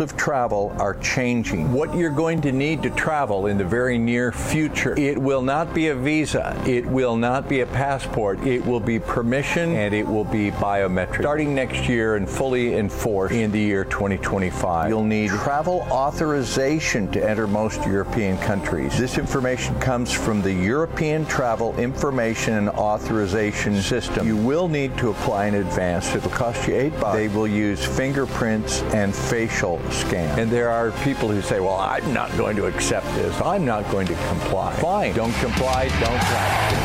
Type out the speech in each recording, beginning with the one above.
of travel are changing. What you're going to need to travel in the very near future, it will not be a visa, it will not be a passport, it will be permission and it will be biometric. Starting next year and fully enforced in the year 2025, you'll need travel authorization to enter most European countries. This information comes from the European Travel Information and Authorization System. You will need to apply in advance. It'll cost you eight bucks. They will use fingerprints and facial scan. And there are people who say, well, I'm not going to accept this. I'm not going to comply. Fine. Don't comply. Don't practice.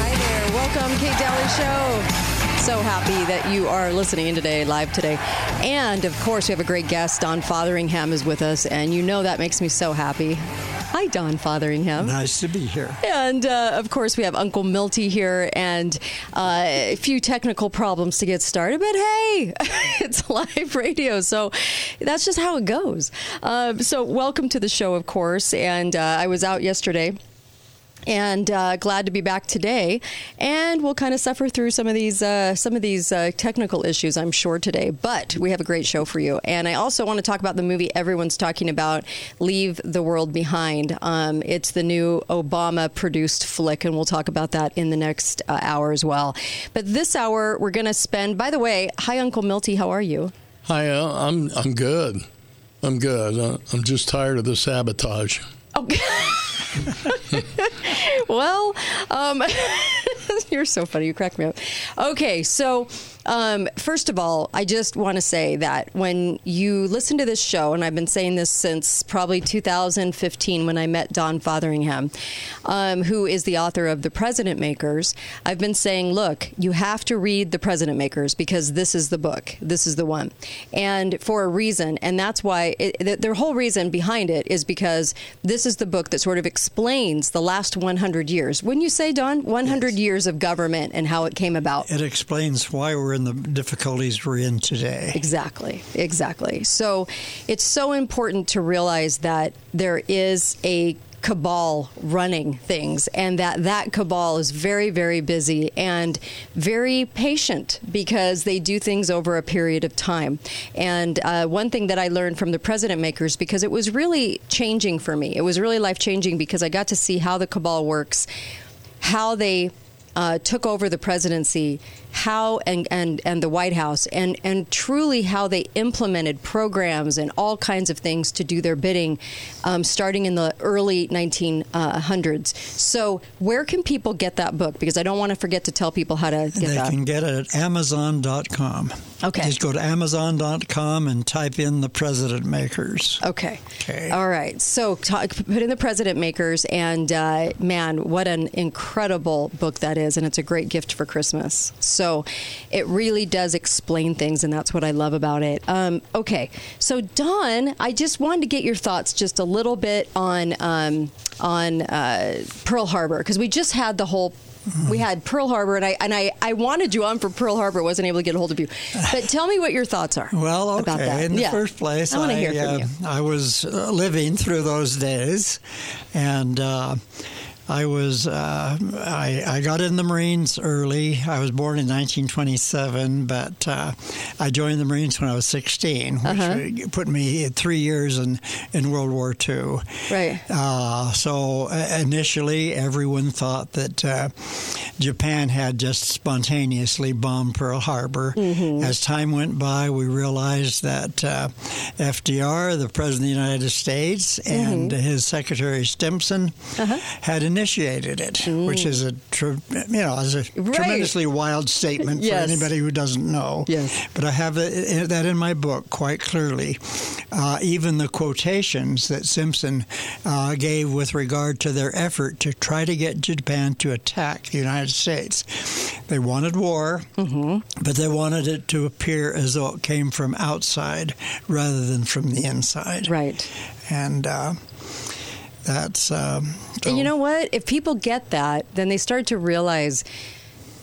Hi there. Welcome, Kate Dalley Show. So happy that you are listening in today, live today. And of course, we have a great guest. Don Fotheringham is with us, and you know that makes me so happy. Hi, Don Fotheringham. Nice to be here. And uh, of course, we have Uncle Milty here, and uh, a few technical problems to get started. But hey, it's live radio, so that's just how it goes. Uh, so, welcome to the show, of course. And uh, I was out yesterday and uh, glad to be back today. And we'll kind of suffer through some of these uh, some of these uh, technical issues, I'm sure today. But we have a great show for you. And I also want to talk about the movie everyone's talking about, "Leave the World Behind." Um, it's the new Obama produced flick, and we'll talk about that in the next uh, hour as well. But this hour, we're going to spend. By the way, hi, Uncle Milty. How are you? Hi, uh, I'm I'm good. I'm good. Uh, I'm just tired of the sabotage. Okay. well, um, you're so funny. You crack me up. Okay, so um, first of all, I just want to say that when you listen to this show, and I've been saying this since probably 2015 when I met Don Fotheringham, um, who is the author of The President Makers, I've been saying, look, you have to read The President Makers because this is the book. This is the one. And for a reason. And that's why it, their whole reason behind it is because this is the book that sort of explains the last 100 years. When you say, Don, 100 yes. years of government and how it came about. It explains why we're in the difficulties we're in today. Exactly, exactly. So it's so important to realize that there is a cabal running things and that that cabal is very very busy and very patient because they do things over a period of time. And uh, one thing that i learned from the president makers because it was really changing for me. It was really life changing because i got to see how the cabal works how they uh, took over the presidency, how and, and, and the White House, and, and truly how they implemented programs and all kinds of things to do their bidding um, starting in the early 1900s. So, where can people get that book? Because I don't want to forget to tell people how to get they that. They can get it at Amazon.com. Okay. Just go to Amazon.com and type in the President Makers. Okay. Okay. All right. So, talk, put in the President Makers, and uh, man, what an incredible book that is is, and it's a great gift for Christmas. So it really does explain things, and that's what I love about it. Um, okay, so Don, I just wanted to get your thoughts just a little bit on um, on uh, Pearl Harbor because we just had the whole we had Pearl Harbor, and I and I, I wanted you on for Pearl Harbor. wasn't able to get a hold of you, but tell me what your thoughts are. Well, okay. About that. In the yeah. first place, I, I, uh, I was uh, living through those days, and. Uh, I was uh, I, I, got in the Marines early. I was born in 1927, but uh, I joined the Marines when I was 16, which uh-huh. put me three years in, in World War II. Right. Uh, so uh, initially, everyone thought that uh, Japan had just spontaneously bombed Pearl Harbor. Mm-hmm. As time went by, we realized that uh, FDR, the President of the United States, and mm-hmm. his Secretary Stimson uh-huh. had initiated it, mm. which is a you know is a right. tremendously wild statement yes. for anybody who doesn't know. Yes. But I have that in my book quite clearly. Uh, even the quotations that Stimson uh, gave with regard to their effort to try to get Japan to attack the United States. They wanted war, mm-hmm. but they wanted it to appear as though it came from outside rather than from the inside. Right. And uh, that's. Um, so. And you know what? If people get that, then they start to realize.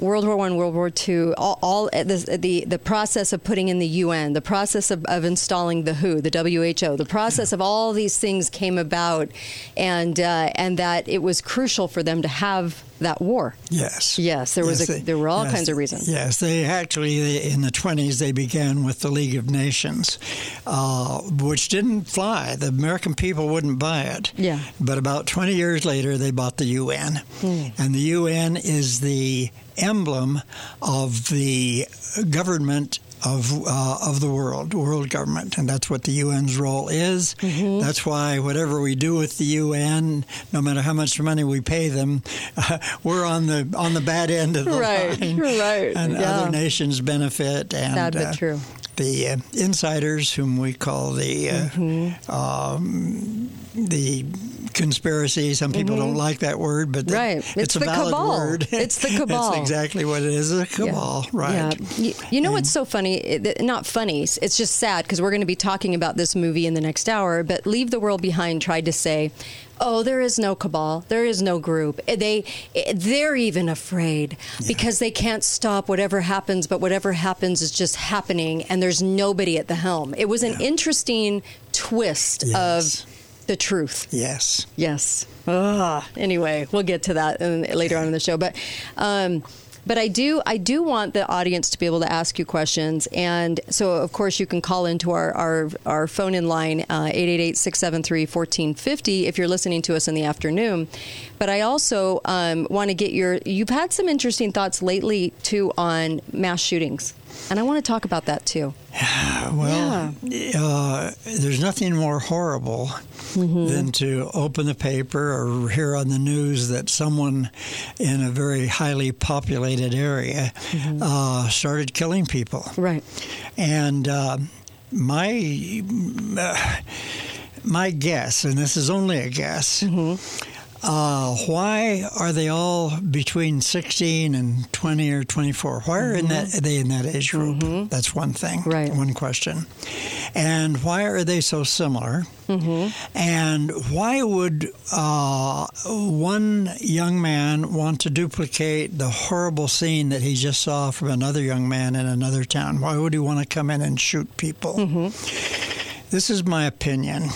World War One, World War Two, all, all the, the, the process of putting in the UN, the process of, of installing the WHO, the WHO, the process of all these things came about, and uh, and that it was crucial for them to have that war. Yes. Yes, there was Yes, a, they- there were all yes, kinds of reasons. Yes, they actually they, in the 20s they began with the League of Nations, uh, which didn't fly. The American people wouldn't buy it. Yeah. But about 20 years later, they bought the UN, Hmm. and the UN is the emblem of the government. Of uh, of the world, world government, and that's what the UN's role is. Mm-hmm. That's why whatever we do with the UN, no matter how much money we pay them, we're on the on the bad end of the Right, line. right, right. And yeah. other nations benefit, and Sad but uh, true. The uh, insiders, whom we call the uh, Mm-hmm. um, the conspiracy. Some people don't like that word, but Mm-hmm. Right. it's, It's a the valid cabal. word. It's the cabal. That's exactly what it is. A cabal, right? Yeah. You, you know what's so funny? It- Not funny. It's just sad because we're going to be talking about this movie in the next hour. But Leave the World Behind tried to say, "Oh, there is no cabal. There is no group. They they're even afraid because they can't stop whatever happens. But whatever happens is just happening, and there's nobody at the helm." It was an interesting twist Yes. of the truth. Yes. Yes. Ah, anyway, we'll get to that later on in the show. But, um, but I do, I do want the audience to be able to ask you questions, and so of course you can call into our our, our phone in line uh, eight eight eight six seven three fourteen fifty if you're listening to us in the afternoon. But I also um, want to get your. You've had some interesting thoughts lately too on mass shootings, and I want to talk about that too. Well, uh, there's nothing more horrible Mm-hmm. than to open the paper or hear on the news that someone in a very highly populated area Mm-hmm. uh, started killing people. Right. And uh, my uh, my guess, and this is only a guess, Mm-hmm. Uh, why are they all between 16 and 20 or 24? Why are in that, are they in that age group? That's one thing. Mm-hmm. Right. One question. And why are they so similar? Mm-hmm. And why would uh, one young man want to duplicate the horrible scene that he just saw from another young man in another town? Why would he want to come in and shoot people? This is my opinion.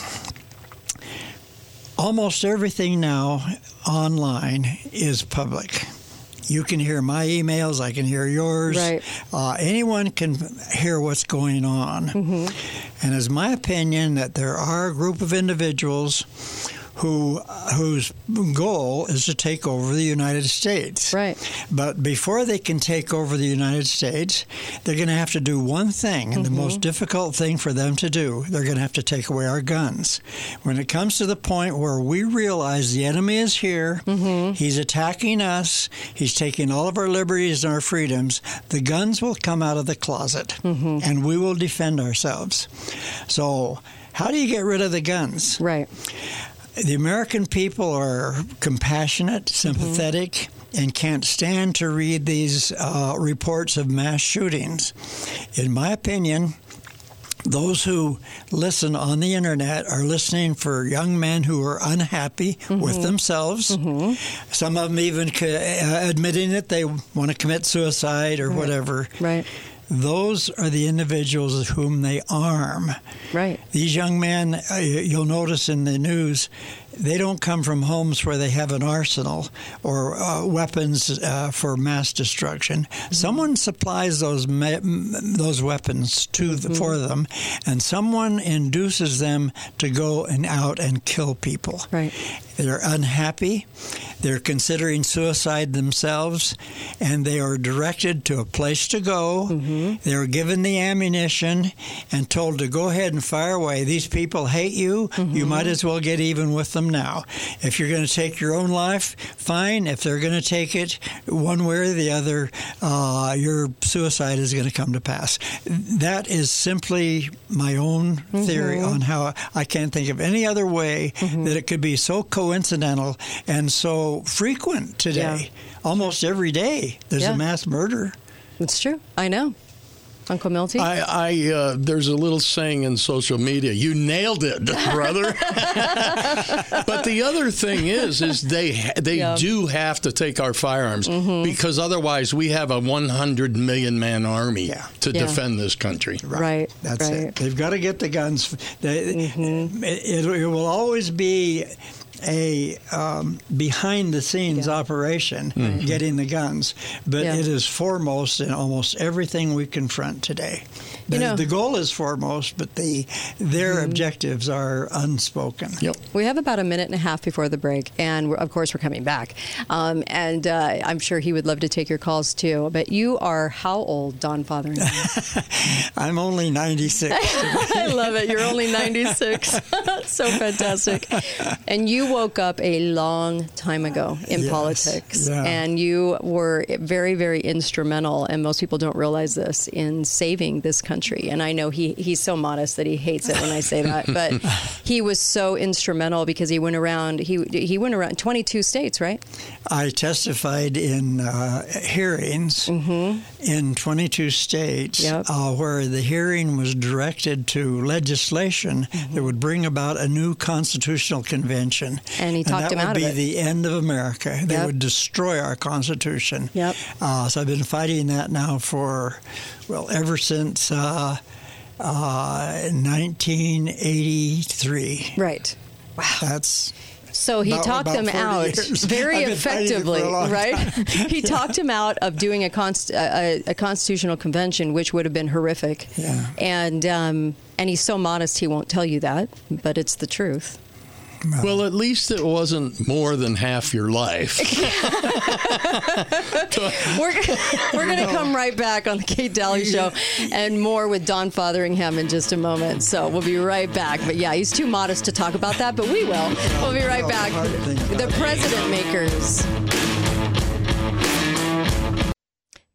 Almost everything now online is public. You can hear my emails, I can hear yours. Right. Uh, anyone can hear what's going on. And it's my opinion that there are a group of individuals who whose goal is to take over the United States. Right. But before they can take over the United States, they're going to have to do one thing, and the mm-hmm. most difficult thing for them to do, they're going to have to take away our guns. When it comes to the point where we realize the enemy is here, mm-hmm. he's attacking us, he's taking all of our liberties and our freedoms, the guns will come out of the closet, mm-hmm. and we will defend ourselves. So, how do you get rid of the guns? Right. The American people are compassionate, sympathetic, and can't stand to read these uh, reports of mass shootings. In my opinion, those who listen on the internet are listening for young men who are unhappy with themselves. Some of them even uh, admitting that they want to commit suicide or whatever. Right. Those are the individuals whom they arm. Right. These young men, uh, you'll notice in the news, they don't come from homes where they have an arsenal or uh, weapons uh, for mass destruction. Someone supplies those those weapons to the, for them, and someone induces them to go and out and kill people. Right. They're unhappy. They're considering suicide themselves, and they are directed to a place to go. They are given the ammunition and told to go ahead and fire away. These people hate you. You might as well get even with them now. If you're going to take your own life, fine. If they're going to take it one way or the other, uh, your suicide is going to come to pass. That is simply my own theory on how I can't think of any other way that it could be so coincidental and so frequent today. Almost every day there's Yeah. a mass murder. It's true. I know. Uncle Milty? I, I uh, there's a little saying in social media. You nailed it, brother. but the other thing is, is they they Yeah. do have to take our firearms because otherwise we have a 100 million man army Yeah. to Yeah. defend this country. Right. That's right. it. They've got to get the guns. They, it, it, it will always be a um, behind the scenes Yeah. operation, getting the guns, but Yeah. it is foremost in almost everything we confront today. The, You know- the goal is foremost, but the their objectives are unspoken. Yep. We have about a minute and a half before the break, and we're, of course we're coming back. Um, and uh, I'm sure he would love to take your calls too. But you are how old, Don Fotheringham? I'm only 96. I love it. You're only 96. so fantastic. And you woke up a long time ago in Yes, politics, yeah. and you were very, very instrumental. And most people don't realize this in saving this country. And I know he he's so modest that he hates it when I say that, but he was so instrumental because he went around. He he went around 22 states, right? I testified in uh, hearings in 22 states Mm-hmm. Yep. uh, where the hearing was directed to legislation Mm-hmm. that would bring about a new constitutional convention. And he talked that him would be the end of America. They Yep. would destroy our Constitution. Yep. Uh, so I've been fighting that now for, well, ever since uh, uh, 1983. Right. Wow. That's So he About- talked them out years. very I've been fighting it for effectively, right? he talked him out of doing a, const- a- a constitutional convention, which would have been horrific. Yeah. And um, and he's so modest he won't tell you that, but it's the truth. Well, at least it wasn't more than half your life. We're we're going to come right back on the Kate Dalley Show and more with Don Fotheringham in just a moment. So we'll be right back. But yeah, he's too modest to talk about that, but we will. We'll be right back. hard to think about The President Makers.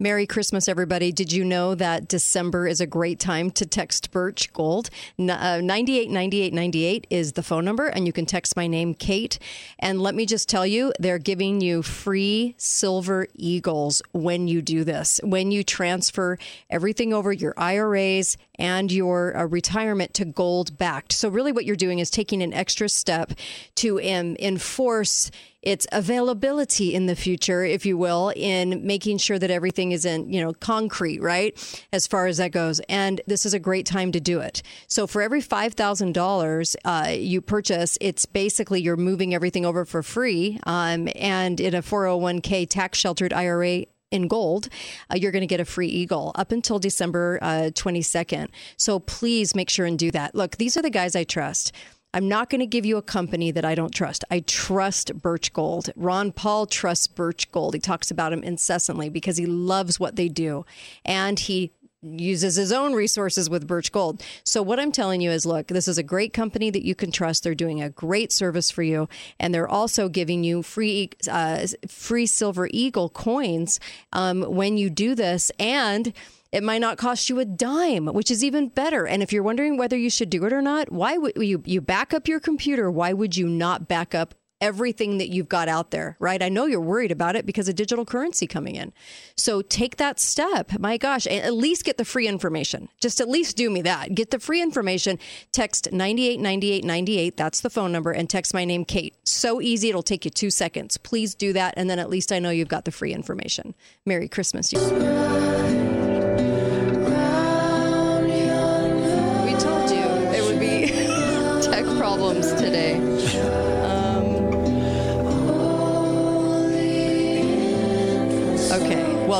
Merry Christmas, everybody. Did you know that December is a great time to text Birch Gold? N- uh, 989898 is the phone number, and you can text my name, Kate. And let me just tell you, they're giving you free Silver Eagles when you do this. When you transfer everything over your IRAs and your uh, retirement to gold backed. So, really, what you're doing is taking an extra step to um, enforce its availability in the future, if you will, in making sure that everything is in, you know, concrete, right? As far as that goes. And this is a great time to do it. So for every $5,000 uh, you purchase, it's basically you're moving everything over for free. Um, and in a 401k tax sheltered IRA, in gold, uh, you're going to get a free eagle up until December uh, 22nd. So please make sure and do that. Look, these are the guys I trust. I'm not going to give you a company that I don't trust. I trust Birch Gold. Ron Paul trusts Birch Gold. He talks about them incessantly because he loves what they do. And he uses his own resources with Birch Gold. So what I'm telling you is look, this is a great company that you can trust. They're doing a great service for you and they're also giving you free uh, free silver eagle coins um, when you do this and it might not cost you a dime, which is even better. And if you're wondering whether you should do it or not, why would you you back up your computer? Why would you not back up everything that you've got out there, right? I know you're worried about it because of digital currency coming in. So take that step. My gosh, at least get the free information. Just at least do me that. Get the free information. Text 989898. That's the phone number and text my name Kate. So easy. It'll take you 2 seconds. Please do that and then at least I know you've got the free information. Merry Christmas.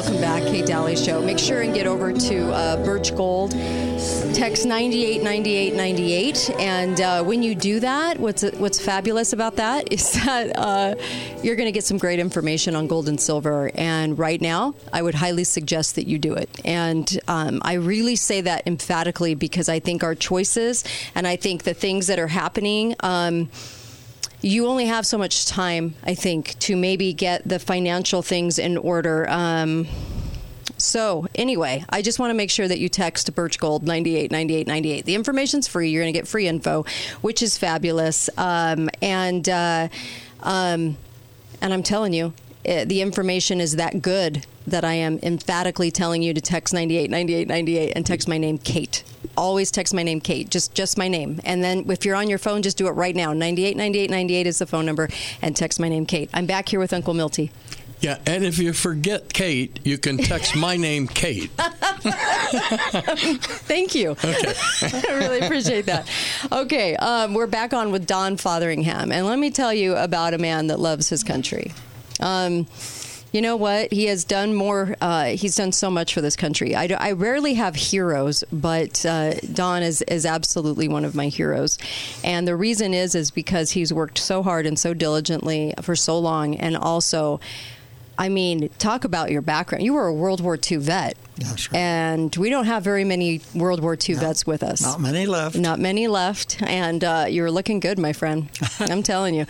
Welcome back, Kate Dalley Show. Make sure and get over to uh, Birch Gold. Text 989898. And uh, when you do that, what's what's fabulous about that is that uh, you're going to get some great information on gold and silver. And right now, I would highly suggest that you do it. And um, I really say that emphatically because I think our choices and I think the things that are happening. Um, you only have so much time, I think, to maybe get the financial things in order. Um, so anyway, I just want to make sure that you text Birch Gold 989898. The information's free. You're going to get free info, which is fabulous. Um, and uh, um, and I'm telling you, eh, the information is that good that I am emphatically telling you to text 989898 and text my name Kate. Always text my name Kate, just just my name. And then if you're on your phone, just do it right now. 989898 is the phone number and text my name Kate. I'm back here with Uncle Milty. Yeah, and if you forget Kate, you can text my name, Kate. Thank you. Okay. I really appreciate that. Okay, um, we're back on with Don Fotheringham, and let me tell you about a man that loves his country. Um, you know what? He has done more. Uh, he's done so much for this country. I, I rarely have heroes, but uh, Don is, is absolutely one of my heroes. And the reason is is because he's worked so hard and so diligently for so long, and also I mean, talk about your background. You were a World War II vet. And we don't have very many World War II no, vets with us. Not many left. Not many left. And uh, you're looking good, my friend. I'm telling you.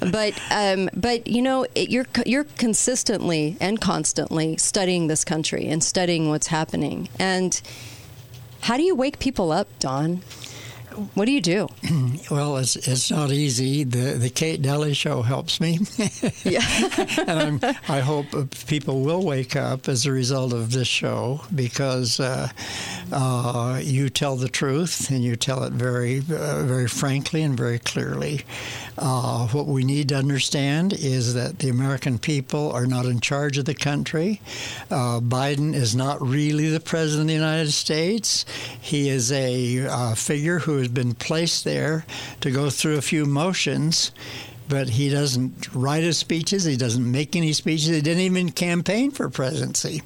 But um, but you know, it, you're you're consistently and constantly studying this country and studying what's happening. And how do you wake people up, Don? What do you do? well, it's it's not easy. The the Kate Dalley show helps me. yeah, and I'm, i hope people will wake up as a result of this show because uh, uh, you tell the truth and you tell it very uh, very frankly and very clearly. Uh, what we need to understand is that the American people are not in charge of the country. Uh, Biden is not really the president of the United States. He is a uh, figure who has been placed there to go through a few motions but he doesn't write his speeches. He doesn't make any speeches. He didn't even campaign for presidency.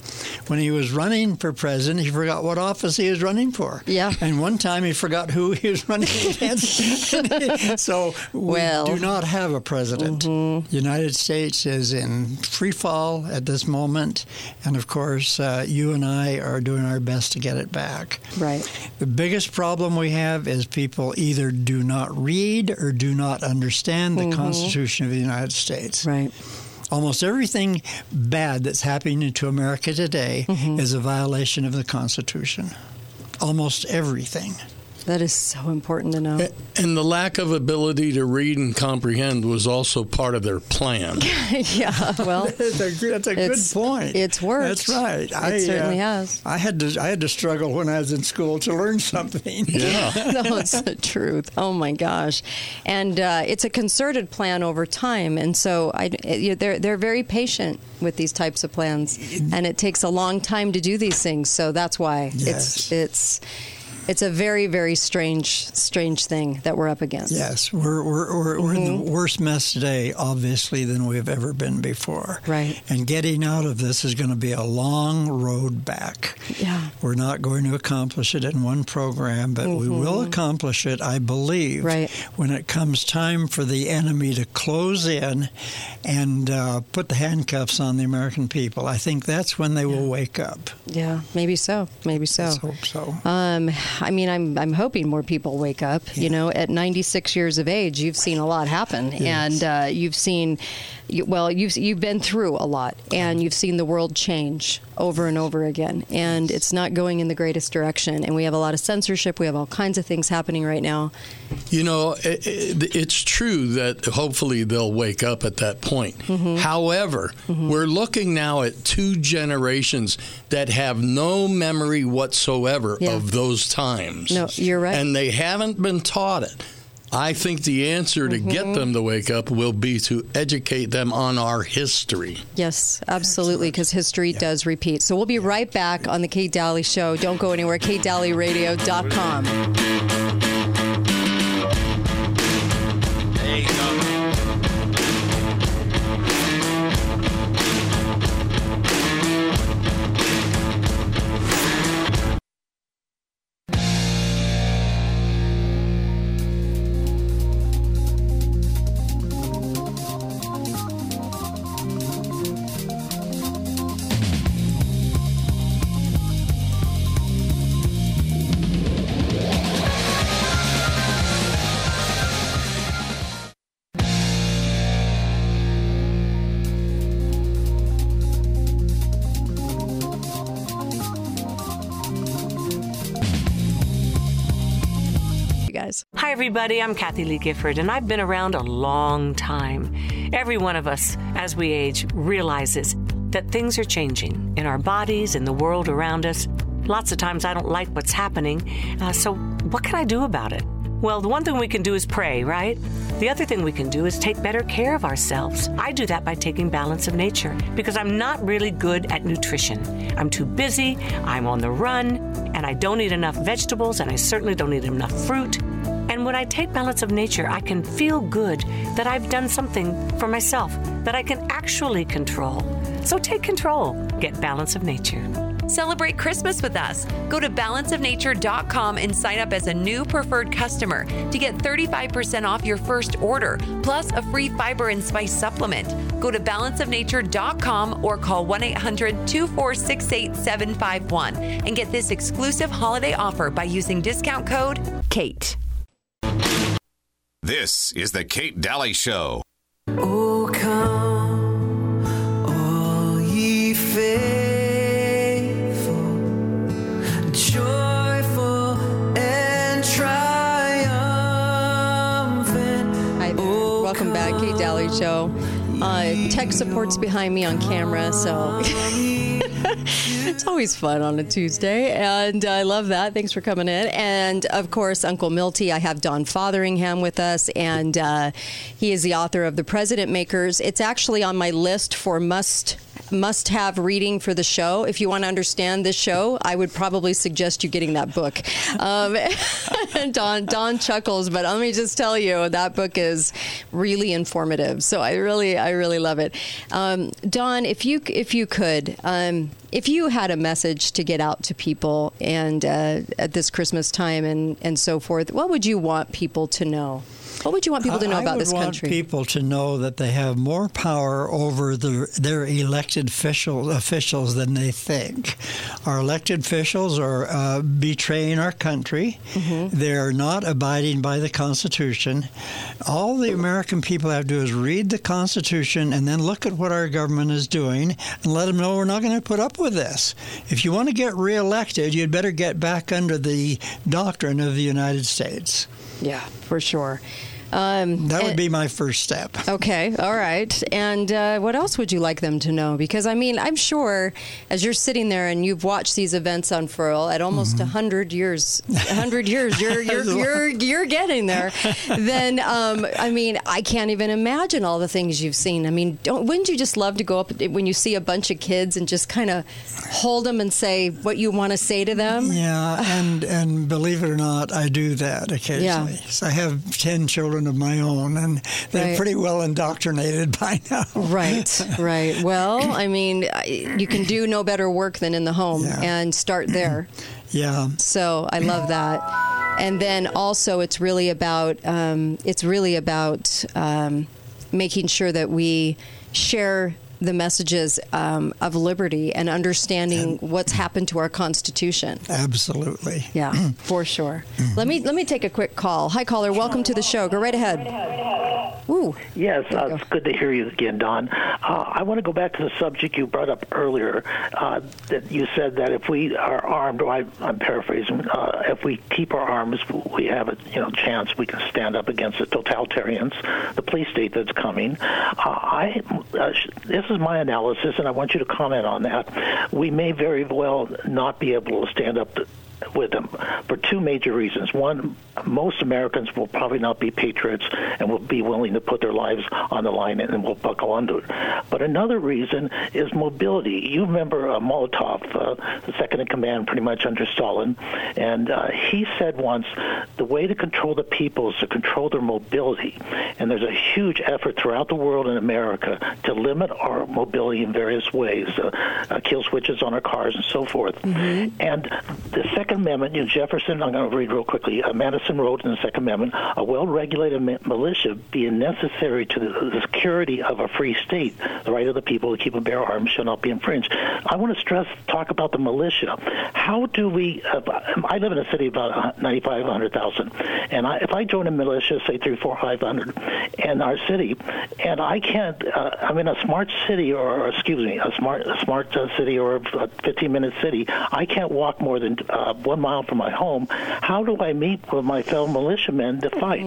When he was running for president, he forgot what office he was running for. Yeah. And one time he forgot who he was running against. so we well, do not have a president. Mm-hmm. United States is in free fall at this moment, and of course, uh, you and I are doing our best to get it back. Right. The biggest problem we have is people either do not read or do not understand the mm-hmm. Constitution of the United States. Right. Almost everything bad that's happening to America today mm-hmm. is a violation of the Constitution. Almost everything. That is so important to know. And the lack of ability to read and comprehend was also part of their plan. yeah, well, that's a, that's a good point. It's worked. That's right. It I, certainly uh, has. I had to I had to struggle when I was in school to learn something. Yeah, that's the truth. Oh my gosh, and uh, it's a concerted plan over time, and so I, they're they're very patient with these types of plans, and it takes a long time to do these things. So that's why yes. it's it's it's a very very strange strange thing that we're up against. Yes, we're we're we're, mm-hmm. we're in the mm-hmm. worst mess today, obviously, than we've ever been before. Right. And getting out of this is going to be a long road back. Yeah. We're not going to accomplish it in one program, but mm-hmm. we will accomplish it, I believe, right. when it comes time for the enemy to close in and uh, put the handcuffs on the American people. I think that's when they yeah. will wake up. Yeah, maybe so. Maybe so. Let's hope so. Um, I mean, I'm I'm hoping more people wake up. Yeah. You know, at 96 years of age, you've seen a lot happen, yes. and uh, you've seen, well, you've you've been through a lot, and you've seen the world change over and over again, and it's not going in the greatest direction. And we have a lot of censorship. We have all kinds of things happening right now. You know, it, it, it's true that hopefully they'll wake up at that point. Mm-hmm. However, mm-hmm. we're looking now at two generations that have no memory whatsoever yeah. of those times. No, you're right. And they haven't been taught it. I think the answer to mm-hmm. get them to wake up will be to educate them on our history. Yes, absolutely, because history yeah. does repeat. So we'll be right back on the Kate Dalley Show. Don't go anywhere. KateDalleyRadio.com. everybody. I'm Kathie Lee Gifford, and I've been around a long time. Every one of us, as we age, realizes that things are changing in our bodies, in the world around us. Lots of times I don't like what's happening, uh, so what can I do about it? Well, the one thing we can do is pray, right? The other thing we can do is take better care of ourselves. I do that by taking Balance of Nature because I'm not really good at nutrition. I'm too busy, I'm on the run, and I don't eat enough vegetables, and I certainly don't eat enough fruit. When I take Balance of Nature, I can feel good that I've done something for myself that I can actually control. So take control. Get Balance of Nature. Celebrate Christmas with us. Go to balanceofnature.com and sign up as a new preferred customer to get 35% off your first order, plus a free fiber and spice supplement. Go to balanceofnature.com or call 1 800 246 8751 and get this exclusive holiday offer by using discount code KATE. This is the Kate Dalley Show. Oh, come, all ye faithful, joyful and triumphant. Hi there. Welcome back, Kate Dalley Show. Uh, tech support's behind me on camera, so it's always fun on a Tuesday, and I love that. Thanks for coming in. And of course, Uncle Milty, I have Don Fotheringham with us, and uh, he is the author of The President Makers. It's actually on my list for must must have reading for the show. If you want to understand this show, I would probably suggest you getting that book. Um, Don Don chuckles, but let me just tell you that book is really informative. So I really I really love it. Um, Don, if you if you could. Um, if you had a message to get out to people and uh, at this Christmas time and, and so forth, what would you want people to know? What would you want people to know about this country? I about would this want country? people to know that they have more power over the, their elected official, officials than they think. Our elected officials are uh, betraying our country. Mm-hmm. They're not abiding by the Constitution. All the American people have to do is read the Constitution and then look at what our government is doing and let them know we're not going to put up with this. If you want to get reelected, you'd better get back under the doctrine of the United States. Yeah, for sure. Um, That would and- be my first step. Okay, all right. And uh, what else would you like them to know? Because I mean, I'm sure as you're sitting there and you've watched these events unfurl at almost a hundred years, hundred years, you're you're, you're you're getting there. then um, I mean, I can't even imagine all the things you've seen. I mean, don't wouldn't you just love to go up when you see a bunch of kids and just kind of hold them and say what you want to say to them? Yeah, and and believe it or not, I do that occasionally. So I have ten children of my own, and they're Right. pretty well indoctrinated by now. Right, right. Well, I mean, you can do no better work than in the home Yeah. and start there. Yeah, So I love that. And then also, it's really about um, it's really about um, making sure that we share the messages um, of liberty and understanding what's happened to our Constitution. absolutely. Yeah, for sure. Let me let me take a quick call. Hi, caller. Welcome to the show. Go right ahead. Ooh. Yes, uh, it's good to hear you again, Don. Uh, I want to go back to the subject you brought up earlier. Uh, that you said that if we are armed, or I, I'm paraphrasing, uh, if we keep our arms, we have a you know chance we can stand up against the totalitarians, the police state that's coming. Uh, I uh, this is my analysis, and I want you to comment on that. We may very well not be able to stand up. To, with them for two major reasons. One, most Americans will probably not be patriots and will be willing to put their lives on the line and will buckle under it. But another reason is mobility. You remember uh, Molotov, uh, the second in command, pretty much under Stalin, and uh, he said once, the way to control the people is to control their mobility. And there's a huge effort throughout the world in America to limit our mobility in various ways, uh, uh, kill switches on our cars and so forth. And the Second Amendment, you know, Jefferson, I'm going to read real quickly. Uh, Madison wrote in the Second Amendment, a well-regulated mi- militia being necessary to the, the security of a free state, the right of the people to keep and bear arms shall not be infringed. I want to stress, talk about the militia. How do we? Uh, I live in a city of about 95, 100,000, and I, if I join a militia, say three, four, five hundred, in our city, and I can't, uh, I'm in a smart city, or, or excuse me, a smart, a smart uh, city, or a 15-minute city. I can't walk more than uh, one mile from my home. How do I meet with my fellow militiamen to fight?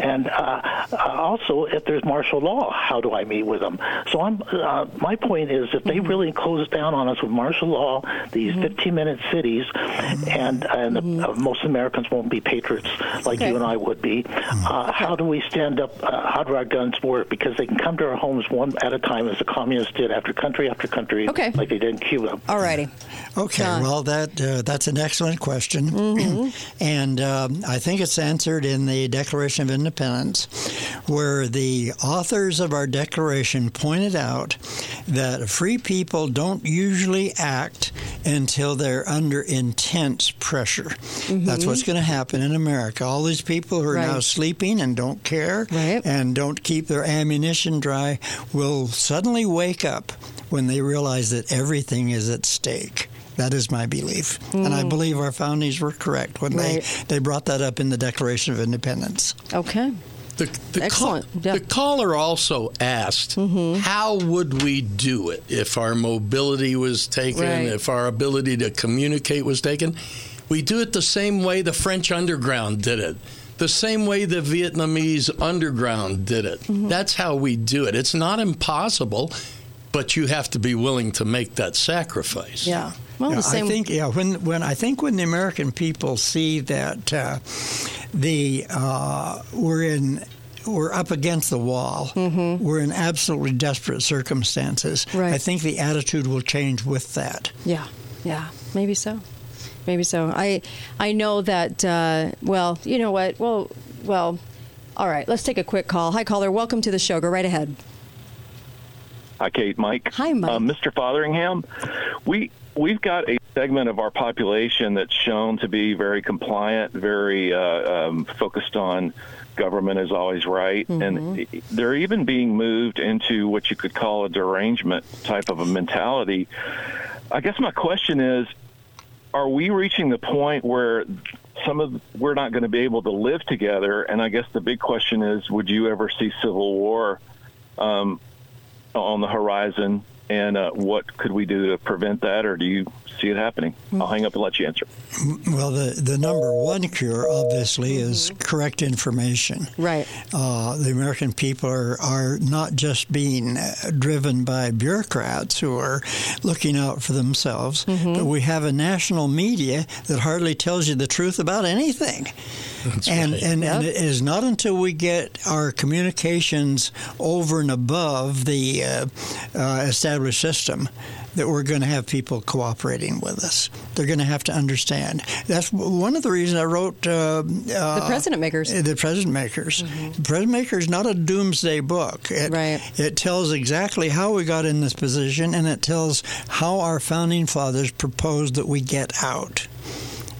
And uh, uh, also, if there's martial law, how do I meet with them? So Don, uh, my point is if they Mm-hmm. really close down on us with martial law, these 15-minute cities, and and the, uh, most Americans won't be patriots like Mm-hmm. Okay. you and I would be. Uh, how do we stand up? Uh, how do our guns work? Because they can come to our homes one at a time, as the communists did after country after country, Okay. like they did in Cuba. All righty. Okay, John. well, that uh, that's an excellent question, and um, I think it's answered in the Declaration of Independence, where the authors of our Declaration pointed out that free people don't usually act until they're under intense pressure. That's what's going to happen in America. All these people who are now sleeping and don't care Right. and don't keep their ammunition dry will suddenly wake up when they realize that everything is at stake. That is my belief. And I believe our foundings were correct when Mm. Right. they, they brought that up in the Declaration of Independence. Okay. The, the, Excellent. Yeah. the caller also asked, how would we do it if our mobility was taken, Right. if our ability to communicate was taken? We do it the same way the French underground did it, the same way the Vietnamese underground did it. That's how we do it. It's not impossible, but you have to be willing to make that sacrifice. Yeah. Well, Yeah, the same. I think yeah when when I think when the American people see that uh, the uh, we're in we're up against the wall, we're in absolutely desperate circumstances. Mm-hmm. Right. I think the attitude will change with that. Yeah, yeah, maybe so, maybe so. I I know that. Uh, well, you know what? Well, well. All right, let's take a quick call. Hi, caller. Welcome to the show. Go right ahead. Hi, Kate, Mike. Hi, Mike. Uh, Mr. Fotheringham, we we've got a segment of our population that's shown to be very compliant, very uh, um, focused on government is always right, and they're even being moved into what you could call a derangement type of a mentality. I guess my question is, are we reaching the point where some of we're not going to be able to live together? And I guess the big question is, would you ever see civil war? Um, on the horizon, and uh, what could we do to prevent that, or do you see it happening? I'll hang up and let you answer. Well, the, the number one cure, obviously, is correct information. Right. Uh, the American people are, are not just being uh, driven by bureaucrats who are looking out for themselves, but we have a national media that hardly tells you the truth about anything. And, right. and, and it is not until we get our communications over and above the uh, uh, established system that we're going to have people cooperating with us. They're going to have to understand. That's one of the reasons I wrote uh, The President Makers. the President Makers. The President Makers is not a doomsday book. It, Right. it tells exactly how we got in this position, and it tells how our founding fathers proposed that we get out.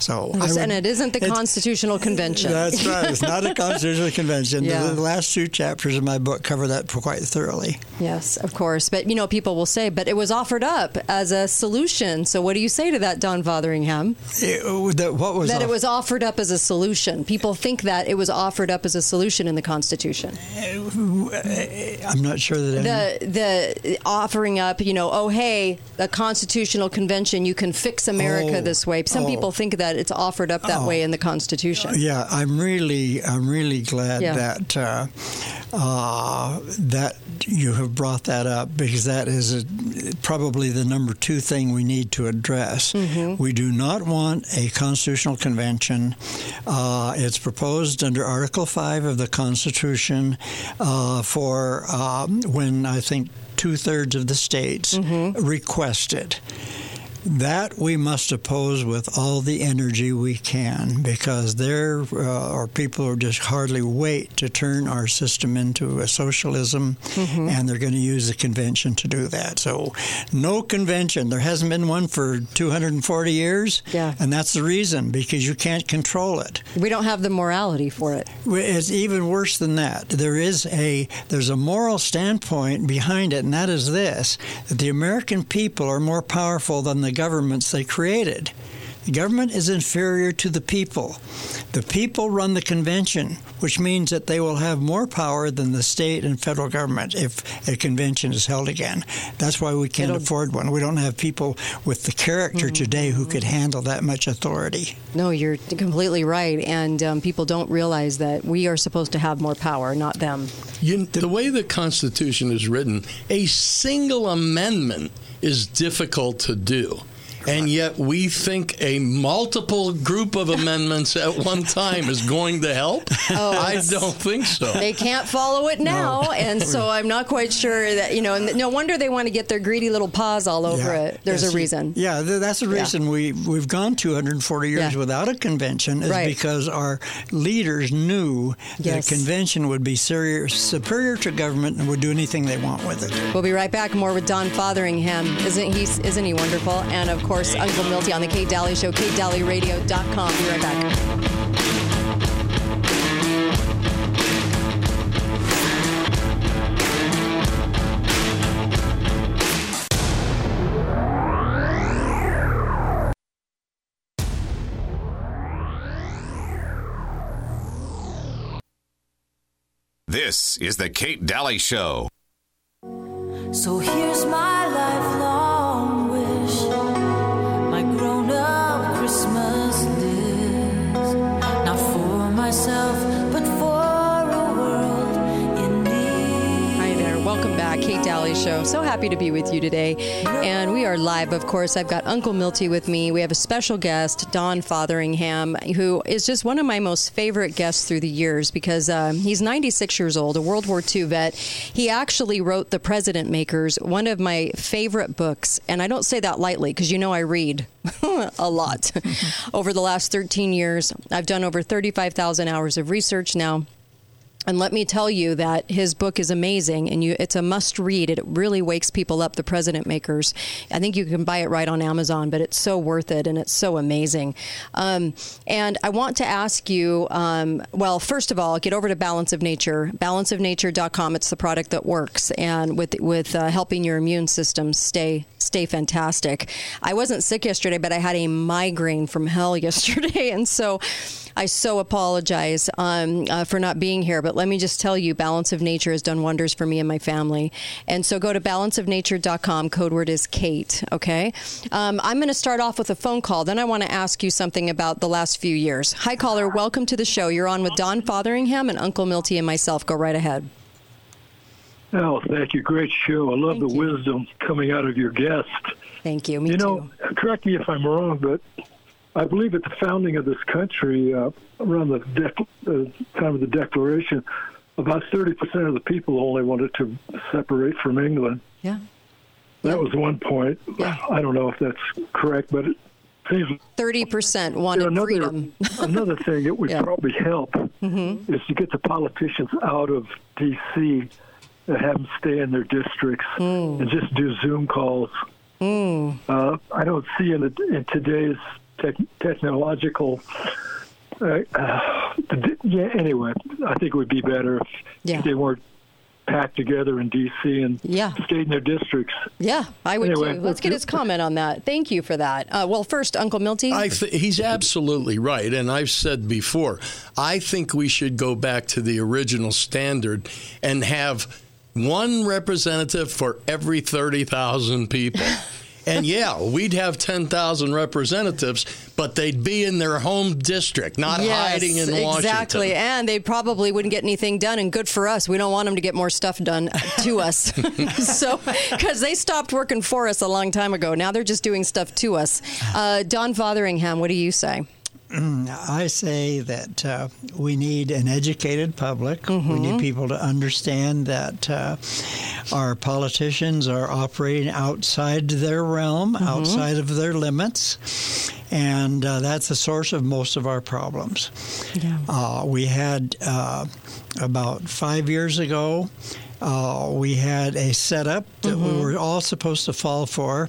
So, I Yes, would- and it isn't the it's- Constitutional Convention. That's right. It's not a constitutional convention. Yeah. The, the last two chapters of my book cover that quite thoroughly. Yes, of course. But you know, people will say, "But it was offered up as a solution." So, what do you say to that, Don Fotheringham? It- uh, that- what was that it was offered up as a solution. People think that it was offered up as a solution in the Constitution. Uh, I'm not sure that any, The the offering up, you know, oh hey, a constitutional convention, you can fix America Oh, this way. Some oh. people think that it's offered up that Oh. way in the Constitution. Yeah, I'm really, I'm really glad Yeah. that uh, uh, that you have brought that up because that is a, probably the number two thing we need to address. Mm-hmm. We do not want a constitutional convention. Uh, it's proposed under Article Five of the Constitution uh, for um, when I think two thirds of the states Mm-hmm. request it. That we must oppose with all the energy we can because there uh, are people who just hardly wait to turn our system into a socialism, Mm-hmm. and they're going to use the convention to do that. So, no convention. There hasn't been one for 240 years, Yeah. and that's the reason because you can't control it. We don't have the morality for it. It's even worse than that. There is a there's a moral standpoint behind it, and that is this: that the American people are more powerful than the governments they created. The government is inferior to the people. The people run the convention, which means that they will have more power than the state and federal government if a convention is held again. That's why we can't It'll- afford one. We don't have people with the character Mm-hmm. today who could handle that much authority. No, you're completely right. And um, people don't realize that we are supposed to have more power, not them. You, the way the Constitution is written, a single amendment is difficult to do. And yet, we think a multiple group of amendments at one time is going to help? Oh, I don't think so. They can't follow it now, and so I'm not quite sure that you know. And no wonder they want to get their greedy little paws all over Yeah. it. There's Yes, a reason. Yeah, that's the Yeah. reason we we've gone 240 years Yeah. without a convention is Right. because our leaders knew Yes. that a convention would be serious, superior to government and would do anything they want with it. We'll be right back. More with Don Fotheringham. Isn't he? Isn't he wonderful? And of course, Uncle Milty on the Kate Dalley Show. KateDalleyRadio.com. Be right back. This is the Kate Dalley Show. So here's my lifelong Kate Dalley Show. So happy to be with you today. And we are live, of course. I've got Uncle Milty with me. We have a special guest, Don Fotheringham, who is just one of my most favorite guests through the years because um, he's 96 years old, a World War II vet. He actually wrote The President Makers, one of my favorite books. And I don't say that lightly because you know I read a lot. over the last 13 years, I've done over 35,000 hours of research now. And let me tell you that his book is amazing, and you, it's a must read. It really wakes people up. The President Makers. I think you can buy it right on Amazon, but it's so worth it, and it's so amazing. Um, and I want to ask you. Um, well, first of all, get over to Balance of Nature, balanceofnature.com. It's the product that works, and with with uh, helping your immune system stay stay fantastic. I wasn't sick yesterday, but I had a migraine from hell yesterday, and so. I so apologize um, uh, for not being here, but let me just tell you, Balance of Nature has done wonders for me and my family. And so go to balanceofnature.com. Code word is Kate. Okay. Um, I'm going to start off with a phone call. Then I want to ask you something about the last few years. Hi, caller. Welcome to the show. You're on with Don Fotheringham and Uncle Milty and myself. Go right ahead. Oh, thank you. Great show. I love Thank the you. wisdom coming out of your guest. Thank you. Me you too. know, correct me if I'm wrong, but I believe at the founding of this country, uh, around the dec- uh, time of the Declaration, about 30% of the people only wanted to separate from England. Yeah. That was one point. Yeah. I don't know if that's correct, but it seems 30% wanted another freedom. another thing that would Yeah. probably help Mm-hmm. is to get the politicians out of D.C. and have them stay in their districts Hmm. and just do Zoom calls. Uh, I don't see in, the, in today's tech, technological. Uh, uh, yeah. Anyway, I think it would be better if Yeah. they weren't packed together in D.C. and Yeah. stayed in their districts. Yeah, I would Anyway, too. Let's get his comment on that. Thank you for that. Uh, well, first, Uncle Milty. I th- he's absolutely right. And I've said before, I think we should go back to the original standard and have one representative for every 30,000 people. And yeah, we'd have 10,000 representatives, but they'd be in their home district, not Yes, hiding in Washington. Exactly. And they probably wouldn't get anything done. And good for us. We don't want them to get more stuff done to us. so, because they stopped working for us a long time ago. Now they're just doing stuff to us. Uh, Don Fotheringham, what do you say? I say that uh, we need an educated public. We Mm-hmm. need people to understand that uh, our politicians are operating outside their realm, Mm-hmm. outside of their limits, and uh, that's the source of most of our problems. Uh, we had uh, about five years ago. Uh, we had a setup that we Mm-hmm. were all supposed to fall for.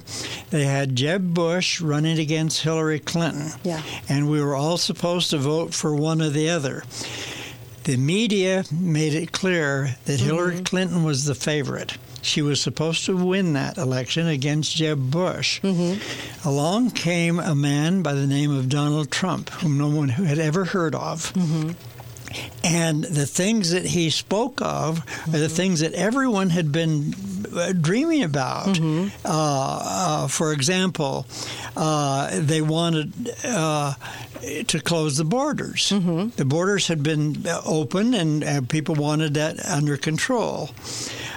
They had Jeb Bush running against Hillary Clinton. Yeah. And we were all supposed to vote for one or the other. The media made it clear that Hillary Clinton was the favorite. She was supposed to win that election against Jeb Bush. Along came a man by the name of Donald Trump, whom no one had ever heard of. And the things that he spoke of are the mm-hmm. things that everyone had been dreaming about. Uh, uh, for example, uh, they wanted uh, to close the borders. The borders had been uh, open, and uh, people wanted that under control.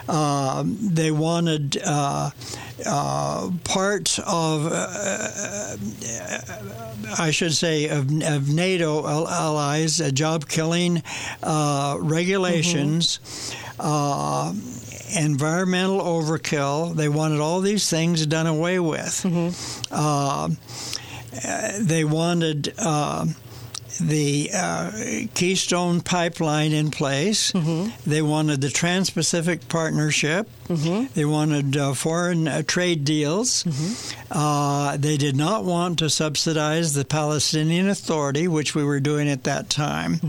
Um, they wanted uh, uh, parts of, uh, I should say, of, of NATO allies, uh, job killing uh, regulations. Uh, environmental overkill. They wanted all these things done away with. Uh, they wanted uh, the uh, Keystone Pipeline in place. They wanted the Trans Pacific Partnership. They wanted uh, foreign uh, trade deals. Uh, they did not want to subsidize the Palestinian Authority, which we were doing at that time.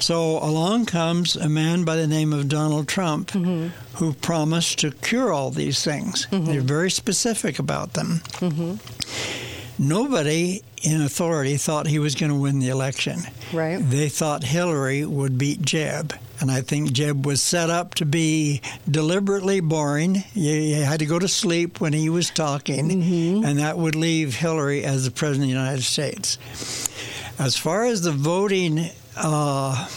So along comes a man by the name of Donald Trump who promised to cure all these things. They're very specific about them nobody in authority thought he was going to win the election. Right. They thought Hillary would beat Jeb. And I think Jeb was set up to be deliberately boring. You, had to go to sleep when he was talking, and that would leave Hillary as the President of the United States. As far as the voting uh,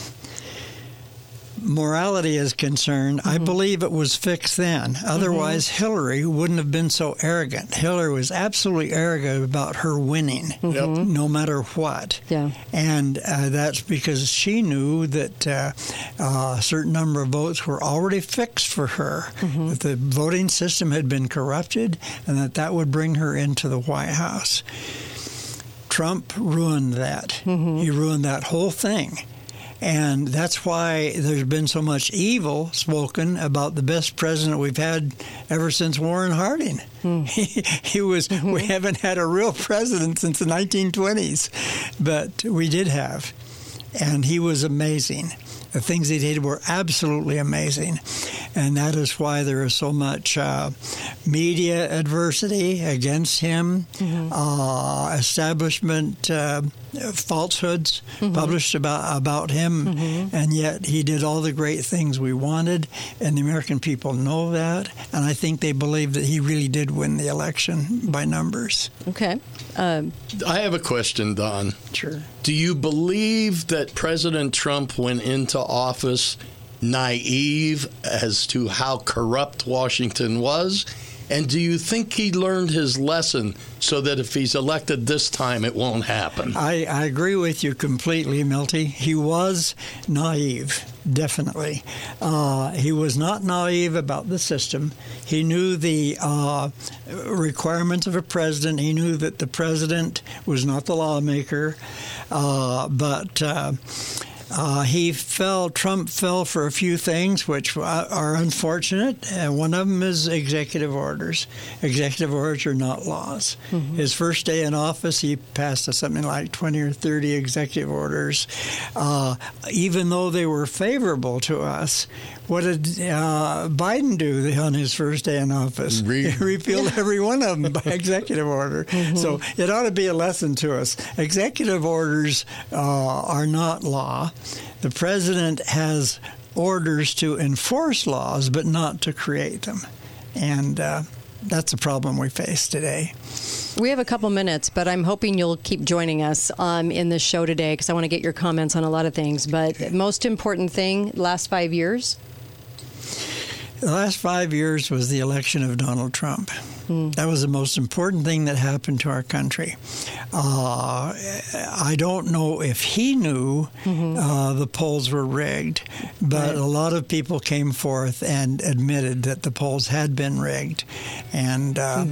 morality is concerned, I believe it was fixed then. Otherwise, Hillary wouldn't have been so arrogant. Hillary was absolutely arrogant about her winning, no matter what. Yeah. And uh, that's because she knew that uh, uh, a certain number of votes were already fixed for her, that the voting system had been corrupted, and that that would bring her into the White House. Trump ruined that. He ruined that whole thing. And that's why there's been so much evil spoken about the best president we've had ever since Warren Harding. Hmm. He, he was, hmm. we haven't had a real president since the 1920s, but we did have. And he was amazing. The things he did were absolutely amazing. And that is why there is so much uh, media adversity against him, uh, establishment uh, falsehoods published about, about him. And yet he did all the great things we wanted. And the American people know that. And I think they believe that he really did win the election by numbers. Okay. Um, I have a question, Don. Sure. Do you believe that President Trump went into office naive as to how corrupt Washington was? And do you think he learned his lesson so that if he's elected this time, it won't happen? I, I agree with you completely, Milty. He was naive, definitely. Uh, he was not naive about the system. He knew the uh, requirements of a president. He knew that the president was not the lawmaker, uh, but. Uh, he fell. Trump fell for a few things which are unfortunate, and one of them is executive orders. Executive orders are not laws. His first day in office, he passed something like 20 or 30 executive orders, uh, even though they were favorable to us. What did uh, Biden do on his first day in office? Re- he repealed every one of them by executive order. So it ought to be a lesson to us. Executive orders uh, are not law. The president has orders to enforce laws, but not to create them. And uh, that's a problem we face today. we have a couple minutes, but I'm hoping you'll keep joining us um, in this show today because I want to get your comments on a lot of things. But most important thing, last five years. The last five years was the election of Donald Trump. That was the most important thing that happened to our country. Uh, I don't know if he knew uh, the polls were rigged, but a lot of people came forth and admitted that the polls had been rigged. And uh,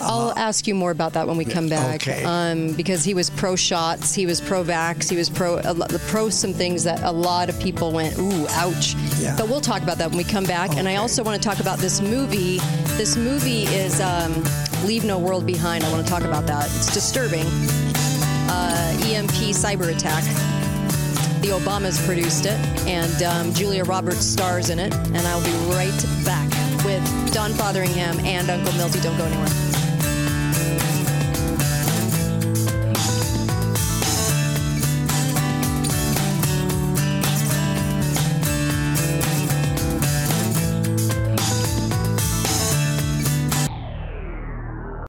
I'll ask you more about that when we come back. okay. Um, because he was pro shots, he was pro vax, he was pro pro some things that a lot of people went ooh ouch. Yeah. But we'll talk about that when we come back. And I also want to talk about this movie. This movie is um, Leave No World Behind. I want to talk about that. It's disturbing. Uh, EMP cyber attack. The Obamas produced it, and um, Julia Roberts stars in it. And I'll be right back with Don Fotheringham and Uncle Milty. Don't go anywhere.